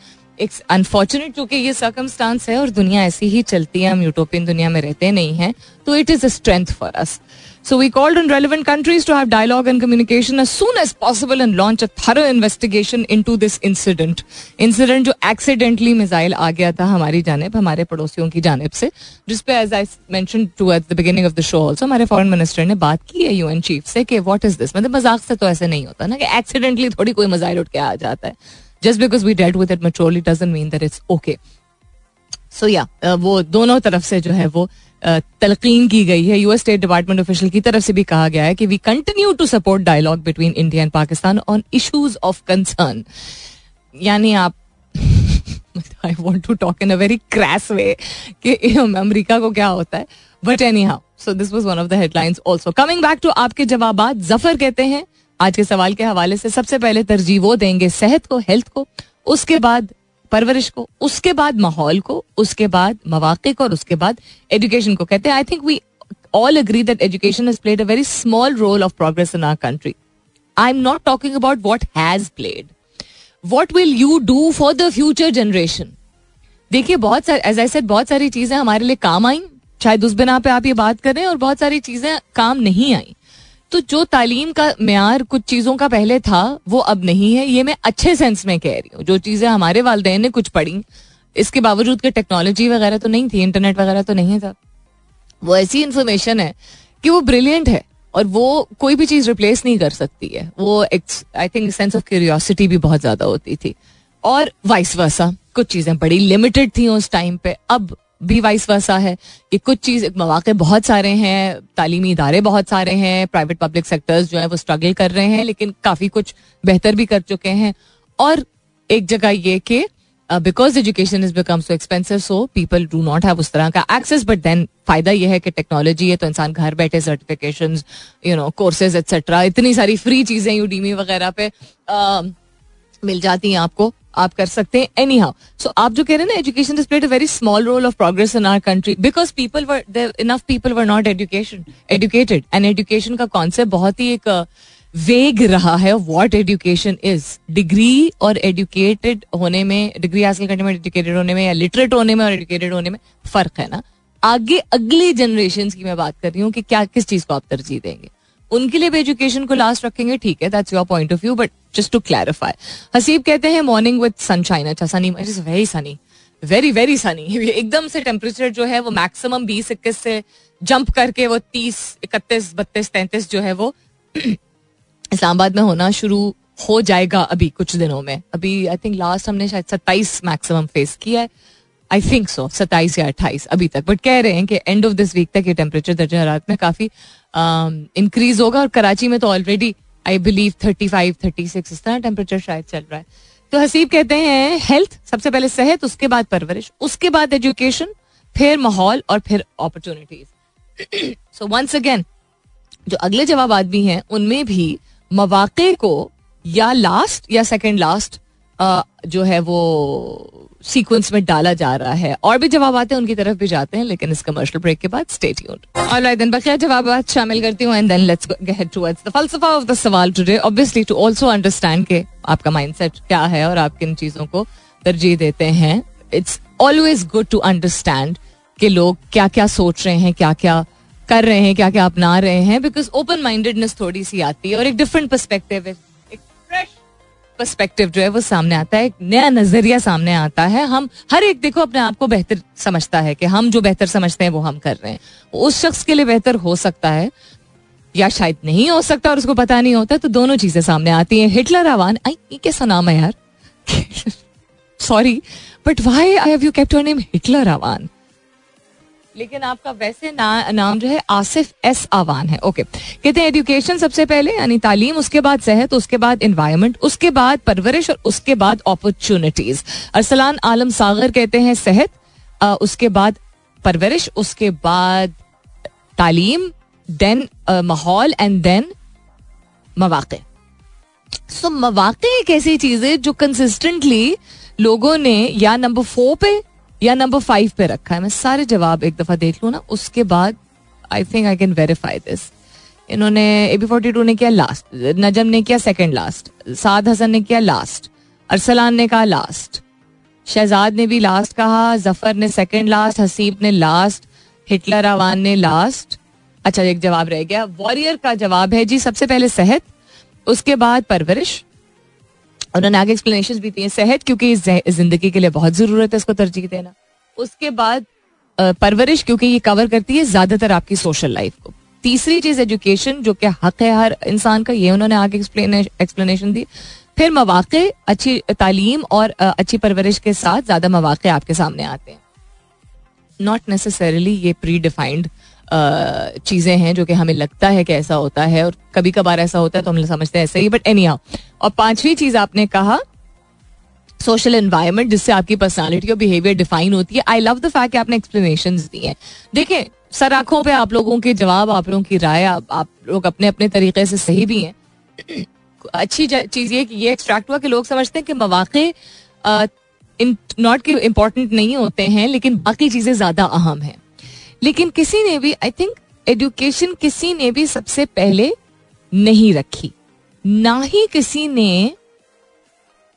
अनफॉर्चुनेट क्योंकि ये सर्कमस्टांस है और दुनिया ऐसी ही चलती है, हम यूटोपियन दुनिया में रहते नहीं हैं तो it is a strength for us So we called on relevant countries to have dialogue and communication as soon as possible and launch a thorough investigation into this incident. Incident जो accidentally मिसाइल आ गया था हमारी जानब, हमारे पड़ोसियों की जानब से जिसपे as I mention towards the beginning of the show also हमारे फॉरेन मिनिस्टर ने बात की है यूएन चीफ से कि व्हाट इज़ दिस मतलब मज़ाक से तो ऐसे नहीं होता ना कि एक्सीडेंटली थोड़ी कोई मिसाइल उठ के आ जाता है। Just because we date with it maturely doesn't mean that it's okay so या वो दोनों तरफ़ से जो है वो तलकीन की गई है। यूएस स्टेट डिपार्टमेंट ऑफिशियल की तरफ़ से भी कहा गया है कि we continue to support dialogue between India and Pakistan on issues of concern यानी आप I want to talk in a very crass way कि अमेरिका को क्या होता है। But anyhow so this was one of the headlines also coming back to आपके जवाब ज़फ़र कहते हैं आज के सवाल के हवाले से सबसे पहले तरजीह वो देंगे सेहत को, हेल्थ को, उसके बाद परवरिश को, उसके बाद माहौल को, उसके बाद मौाक़े को और उसके बाद एजुकेशन को कहते हैं। I think we all agree that education has played a very small role of progress in our country I am not talking about what has played what will you do for the future generation देखिए, बहुत सारी एज आई सेड बहुत सारी चीज़ें हमारे लिए काम आई। शायद उस बिना पे आप ये बात करें और बहुत सारी चीज़ें काम नहीं आई। तो जो तालीम का मैार कुछ चीज़ों का पहले था, वो अब नहीं है। ये मैं अच्छे सेंस में कह रही हूँ। जो चीज़ें हमारे वालदे ने कुछ पढ़ी, इसके बावजूद के टेक्नोलॉजी वगैरह तो नहीं थी इंटरनेट वगैरह तो नहीं था, वो ऐसी इंफॉर्मेशन है कि वो ब्रिलियंट है और वो कोई भी चीज़ रिप्लेस नहीं कर सकती है। वो I think sense of curiosity भी बहुत ज़्यादा होती थी। और वाइस वर्सा कुछ चीज़ें बड़ी लिमिटेड थी उस टाइम पे। अब भी वाइस वर्सा है कि कुछ चीज़ मौाक़े बहुत सारे हैं तालीमी इदारे बहुत सारे हैं प्राइवेट पब्लिक सेक्टर्स जो है वो स्ट्रगल कर रहे हैं लेकिन काफ़ी कुछ बेहतर भी कर चुके हैं। और एक जगह ये कि because education is become so expensive so people do not have उस तरह का एक्सेस बट देन फ़ायदा यह है कि टेक्नोलॉजी है तो इंसान घर बैठे certification you know courses etcetera इतनी सारी फ्री चीज़ें यू यूडीमी वगैरह पे uh, मिल जाती हैं आपको। आप कर सकते हैं एनी हाउ सो आप जो कह रहे हैं ना education is played a very small role of progress in our country because people were enough people were not education educated and education का कॉन्सेप्ट बहुत ही एक वेग uh, रहा है वॉट एजुकेशन इज़ डिग्री और एजुकेटेड होने में डिग्री हासिल करने में एजुकेटेड होने में या लिटरेट होने में और एजुकेटेड होने में फ़र्क है ना? आगे अगली जनरेशन की मैं बात कर रही हूँ कि क्या किस चीज़ को आप तरजीह देंगे? उनके लिए भी एजुकेशन को लास्ट रखेंगे, ठीक है that's your point of view but just to clarify Haseeb कहते हैं मॉर्निंग विद सनशाइन अच्छा sunny is very sunny very very sunny एकदम से टेम्परेचर जो है वो मैक्सिमम बीस, इक्कीस से जंप करके वो तीस, इकतीस, बत्तीस, तैंतीस जो है वो (clears throat) इस्लामाबाद में होना शुरू हो जाएगा अभी कुछ दिनों में। अभी आई थिंक लास्ट हमने शायद सत्ताईस मैक्सिमम फेस किया है। आई थिंक सो सत्ताईस या अट्ठाईस, अभी तक। बट कह रहे हैं कि एंड ऑफ़ दिस वीक तक ये टेम्परेचर दर्जा रात में काफ़ी इंक्रीज um, होगा और कराची में तो already I believe thirty five thirty six इस तरह टेम्परेचर शायद चल रहा है। तो हसीब कहते हैं हेल्थ सबसे पहले सेहत उसके बाद परवरिश उसके बाद एजुकेशन फिर माहौल और फिर अपॉर्चुनिटीज़ सो वंस अगेन जो अगले जवाब आदमी हैं उनमें भी मवाक़े को या लास्ट या सेकेंड लास्ट जो है वो सीक्वेंस में डाला जा रहा है। और भी जवाब आते हैं, उनकी तरफ़ भी जाते हैं, लेकिन इस कमर्शियल ब्रेक के बाद स्टे ट्यून्ड ऑलराइट देन बकिया जवाब शामिल करती हूँ and then let's get towards the फलसफा of the सवाल today obviously to also understand के आपका माइंडसेट क्या है और आप किन चीज़ों को तरजीह देते हैं it's always good to understand कि लोग क्या क्या सोच रहे हैं क्या क्या कर रहे हैं क्या क्या अपना रहे हैं बिकॉज़ ओपन माइंडेडनेस थोड़ी सी आती है और एक डिफरेंट परस्पेक्टिव एक फ्रेश पर्सपेक्टिव जो है वो सामने आता है, एक नया नज़रिया सामने आता है। हम हर एक देखो अपने आप को बेहतर समझता है कि हम जो बेहतर समझते हैं वो हम कर रहे हैं। उस शख्स के लिए बेहतर हो सकता है या शायद नहीं हो सकता और उसको पता नहीं होता तो दोनों चीज़ें सामने आती हैं। हिटलर आवान, आई कैसा नाम है यार? Sorry but why I have you kept your name Hitler Awan लेकिन आपका वैसे ना, नाम जो है आसिफ एस आवान है। ओके कहते हैं एजुकेशन सबसे पहले यानी तालीम उसके बाद सेहत उसके बाद इन्वायरमेंट उसके बाद परवरिश और उसके बाद अपॉर्चुनिटीज़ अरसलान आलम सागर कहते हैं सेहत उसके बाद परवरिश उसके बाद तालीम देन माहौल एंड देन मवाक़े. सो मवाक़े एक ऐसी चीज़ है जो कंसिस्टेंटली लोगों ने या नंबर फोर पे या नंबर फाइव पे रखा है। मैं सारे जवाब एक दफ़ा देख लू ना, उसके बाद I think I can verify this इन्होंने ए बी फोर्टी टू ने किया लास्ट नजम ने किया सेकंड लास्ट साद हसन ने किया लास्ट अरसलान ने कहा लास्ट शहजाद ने भी लास्ट कहा, ज़फ़र ने सेकंड लास्ट हसीब ने लास्ट हिटलर अवान ने लास्ट अच्छा एक जवाब रह गया। वॉरियर का जवाब है जी, सबसे पहले सेहत, उसके बाद परवरिश उन्होंने आगे एक्सप्लेनेशन भी दी सेहत, क्योंकि ज़िंदगी के लिए बहुत ज़रूरत है इसको तरजीह देना। उसके बाद परवरिश, क्योंकि ये कवर करती है ज़्यादातर आपकी सोशल लाइफ को। तीसरी चीज़ एजुकेशन जो कि हक है हर इंसान का, ये उन्होंने आगे एक्सप्लेनेशन दी। फिर मौाक़े, अच्छी तालीम और अच्छी परवरिश के साथ ज़्यादा मौाक़े आपके सामने आते हैं। नॉट नेसेसरली ये प्री डिफाइंड चीज़ें हैं जो कि हमें लगता है कि ऐसा होता है और कभी कभार ऐसा होता है तो हम समझते हैं ऐसे ही बट एनी और पांचवी चीज़ आपने कहा सोशल एनवायरमेंट जिससे आपकी पर्सनालिटी और बिहेवियर डिफाइन होती है। आई लव द फैक्ट कि आपने एक्सप्लेनेशन दी हैं। देखें सर आँखों पे आप लोगों के जवाब आप लोगों की राय आप, आप लोग अपने अपने तरीके से सही भी हैं। (clears throat) अच्छी चीज़ ये कि ये एक्सट्रैक्ट हुआ कि लोग समझते हैं कि मौाक़े नॉट के इम्पोर्टेंट नहीं होते हैं लेकिन बाकी चीज़ें ज़्यादा अहम हैं। लेकिन किसी ने भी आई थिंक एजुकेशन किसी ने भी सबसे पहले नहीं रखी। ना ही किसी ने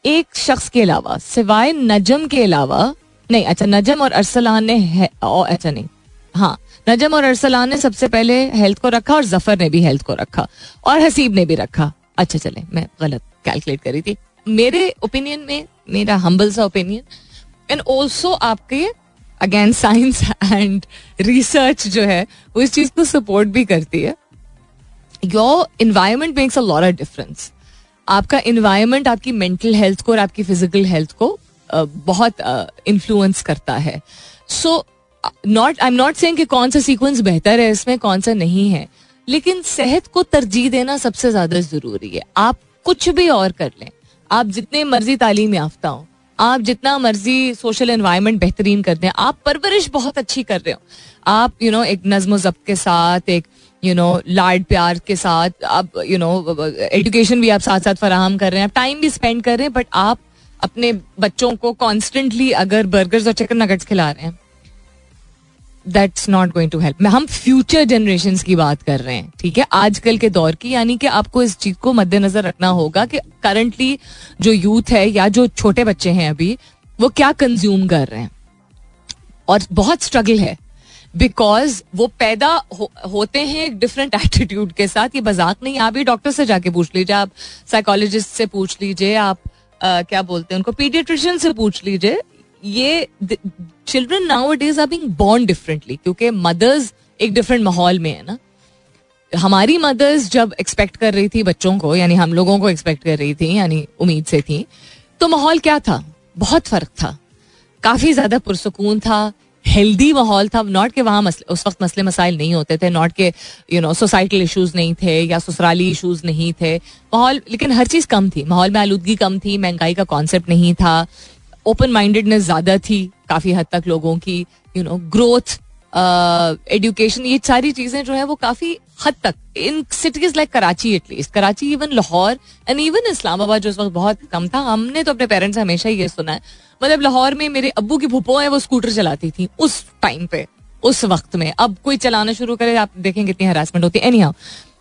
एक शख्स के अलावा, सिवाय नजम के अलावा, नहीं अच्छा नजम और अरसलान ने अच्छा नहीं हाँ नजम और अरसलान ने सबसे पहले हेल्थ को रखा और ज़फ़र ने भी हेल्थ को रखा, और हसीब ने भी रखा। अच्छा चले, मैं गलत कैलकुलेट करी थी। मेरे ओपिनियन में, मेरा हम्बल सा ओपिनियन एंड ऑल्सो आपके अगेन साइंस एंड रिसर्च जो है, वो इस चीज़ को सपोर्ट भी करती है। Your environment makes a lot difference आपका इन्वायरमेंट आपकी मेंटल हेल्थ को और आपकी फ़िज़िकल हेल्थ को बहुत इन्फ्लुएंस करता है। So not I am not saying कि कौन सा सीक्वेंस बेहतर है, इसमें कौन सा नहीं है। लेकिन सेहत को तरजीह देना सबसे ज़्यादा ज़रूरी है। आप कुछ भी और कर लें। आप जितने मर्ज़ी तालीम याफ्ता हो। आप जितना मर्ज़ी सोशल इन्वायरमेंट बेहतरीन कर हैं आप परवरिश बहुत अच्छी कर रहे हो। आप यू नो एक नज्म जब्त के साथ, एक यू नो लाड प्यार के साथ, आप यू नो एजुकेशन भी आप साथ साथ फराहम कर रहे हैं। आप टाइम भी स्पेंड कर रहे हैं बट आप अपने बच्चों को कॉन्स्टेंटली अगर बर्गर्स और चिकन नगट्स खिला रहे हैं that's not going to help हम फ्यूचर जनरेशन की बात कर रहे हैं ठीक है? आजकल के दौर की यानी कि आपको इस चीज़ को मद्देनजर रखना होगा कि करंटली जो यूथ है या जो छोटे बच्चे हैं अभी वो क्या कंज्यूम कर रहे हैं? और बहुत स्ट्रगल है बिकॉज़ वो पैदा हो, होते हैं एक डिफरेंट एटीट्यूड (laughs) के साथ। ये मज़ाक नहीं आप भी डॉक्टर से जाके पूछ लीजिए आप साइकोलॉजिस्ट से पूछ लीजिए आप आ, क्या बोलते हैं उनको पीडियट्रिशियन से पूछ लीजिए। ये children now it is are being born differently क्योंकि मदर्स एक डिफरेंट माहौल में है ना। हमारी मदर्स जब एक्सपेक्ट कर रही थी बच्चों को, यानी हम लोगों को एक्सपेक्ट कर रही थी, यानी उम्मीद से थी तो माहौल क्या था? बहुत फ़र्क था। काफ़ी ज़्यादा पुरसकून था हेल्दी माहौल था। नॉट के वहाँ उस वक्त मसले मसाइल नहीं होते थे नॉट के यू नो सोसाइटल इश्यूज़ नहीं थे या ससुराली इश्यूज़ नहीं थे। माहौल, लेकिन हर चीज़ कम थी। माहौल में आलूदगी कम थी, महँगाई का कॉन्सेप्ट नहीं था। ओपन माइंडेडनेस ज़्यादा थी काफ़ी हद तक लोगों की यू नो ग्रोथ एजुकेशन ये सारी चीज़ें जो है वो काफ़ी हद तक in cities like Karachi at least Karachi even Lahore and even Islamabad जो उस वक्त बहुत कम था, हमने तो अपने पेरेंट्स से हमेशा ये सुना है। मतलब लाहौर में मेरे अब्बू की भूपो है, वो स्कूटर चलाती थी उस टाइम पे, उस वक्त में। अब कोई चलाना शुरू करे, आप देखेंगे कितनी हरासमेंट होती है। एनी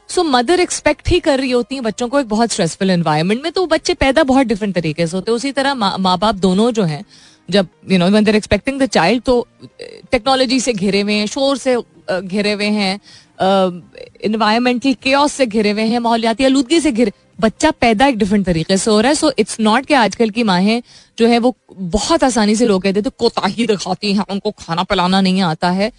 सो मदर एक्सपेक्ट ही कर रही होती है, बच्चों को एक बहुत स्ट्रेसफुल एनवायरमेंट में तो बच्चे पैदा बहुत डिफरेंट तरीके से होते हैं। उसी तरह माँ बाप दोनों जो हैं, जब you know one there expecting the child तो टेक्नोलॉजी से घिरे हुए हैं, शोर से घिरे हुए हैं इन्वायरमेंटल केओस से घिरे हुए हैं, माहौलियाती आलूदगी से घिरे, बच्चा पैदा एक डिफरेंट तरीके से हो रहा है। सो इट्स नॉट कि आजकल की माहें जो है, वो बहुत आसानी से लोग कहते तो कोताही दिखाती हैं, उनको खाना पिलाना नहीं आता है।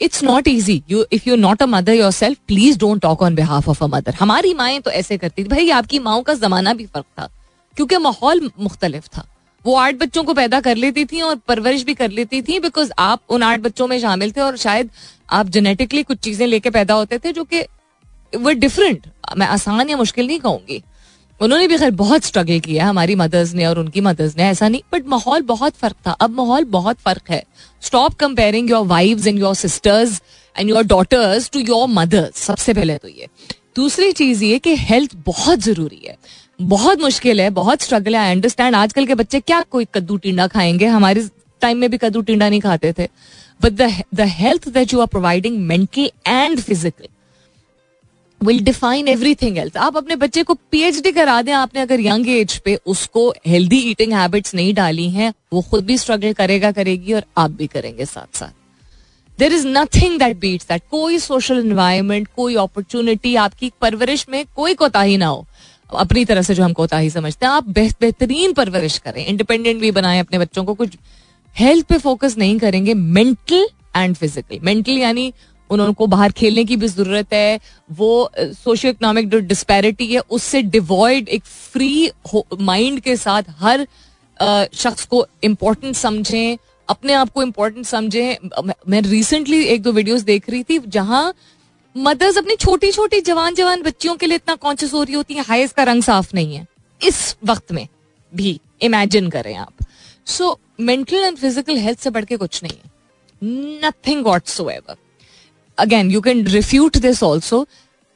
It's not easy you if you not a mother yourself please don't talk on behalf of a mother हमारी माएँ तो ऐसे करती थी। भाई, आपकी माओ का जमाना भी फ़र्क था, क्योंकि माहौल मुख्तलिफ़ था। वो आठ बच्चों को पैदा कर लेती थी और परवरिश भी कर लेती थी बिकॉज़ आप उन आठ बच्चों में शामिल थे और शायद आप जेनेटिकली कुछ चीज़ें लेके पैदा होते थे जो कि वो डिफरेंट मैं आसान या मुश्किल नहीं कहूँगी। उन्होंने भी खैर बहुत स्ट्रगल किया हमारी मदर्स ने और उनकी मदर्स ने, ऐसा नहीं बट माहौल बहुत फ़र्क था। अब माहौल बहुत फ़र्क है। Stop comparing your wives and your sisters and your daughters to your mothers सबसे पहले तो ये। दूसरी चीज़ ये कि हेल्थ बहुत ज़रूरी है। बहुत मुश्किल है, बहुत स्ट्रगल है। आई अंडरस्टैंड आजकल के बच्चे क्या कोई कद्दू टिंडा खाएँगे? हमारे टाइम में भी कद्दू टिंडा नहीं खाते थे। But the health that you are providing mental and physical will define everything else आप अपने बच्चे को पीएचडी करा दें, आपने अगर यंग एज पे उसको हेल्दी ईटिंग हैबिट्स नहीं डाली हैं, वो खुद भी स्ट्रगल करेगा, करेगी और आप भी करेंगे साथ साथ there is nothing that beats that कोई सोशल इन्वायरमेंट कोई अपॉर्चुनिटी आपकी परवरिश में कोई कोताही ना हो। अपनी तरह से जो हम कोताही समझते हैं, आप बेहतरीन परवरिश करें। इंडिपेंडेंट भी बनाएँ अपने बच्चों को। कुछ हेल्थ पे फोकस नहीं करेंगे मेंटल एंड फ़िज़िकल मेंटल यानी उनको बाहर खेलने की भी ज़रूरत है, वो सोशियो इकोनॉमिक जो डिस्पैरिटी है, उससे डिवॉइड एक फ्री माइंड के साथ हर शख्स को इम्पोर्टेंट समझें, अपने आप को इम्पोर्टेंट समझें। मैं रिसेंटली एक दो वीडियोस देख रही थी जहाँ मदर्स अपनी छोटी छोटी जवान जवान बच्चियों के लिए इतना कॉन्शियस हो रही होती है हाइस का रंग साफ़ नहीं है। इस वक्त में भी इमेजिन करें आप। So mental and physical health से बढ़ के कुछ नहीं है। Nothing whatsoever again you can refute this also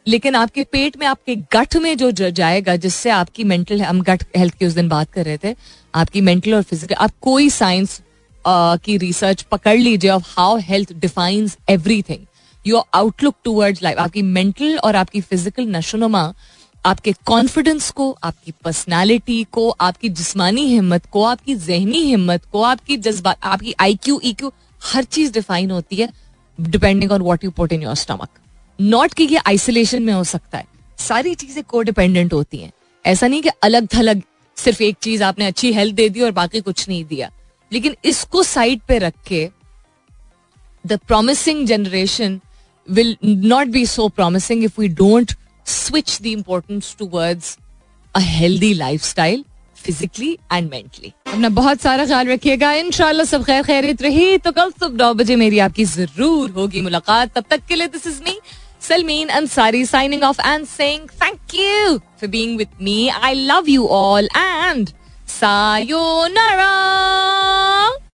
लेकिन आपके पेट में, आपके गट में जो जाएगा, जिससे आपकी मेंटल हम गट हेल्थ की उस दिन बात कर रहे थे, आपकी मेंटल और फ़िज़िकल आप कोई साइंस की रिसर्च पकड़ लीजिए of how health defines everything your outlook towards life आपकी मेंटल और आपकी फ़िज़िकल नशोनुमा, आपके कॉन्फिडेंस को, आपकी पर्सनालिटी को, आपकी जिस्मानी हिम्मत को, आपकी जहनी हिम्मत को, आपकी जज्बा, आपकी आई क्यू ई क्यू हर चीज़ डिफाइन होती है। Depending on what you put in your stomach not कि ये आइसोलेशन में हो सकता है। सारी चीज़ें को डिपेंडेंट होती हैं। ऐसा नहीं कि अलग थलग सिर्फ़ एक चीज़ आपने अच्छी हेल्थ दे दी और बाकी कुछ नहीं दिया। लेकिन इसको साइड पे रख के the promising generation will not be so promising if we don't switch the importance towards a healthy lifestyle physically and mentally अपना बहुत सारा ख्याल रखिएगा। इन सब खैर खैरित रही। तो कल सुबह नौ बजे मेरी आपकी ज़रूर होगी मुलाकात। तब तक के लिए this is me Salmeen Ansari signing off and sing thank you for being with me I love you all and sayonara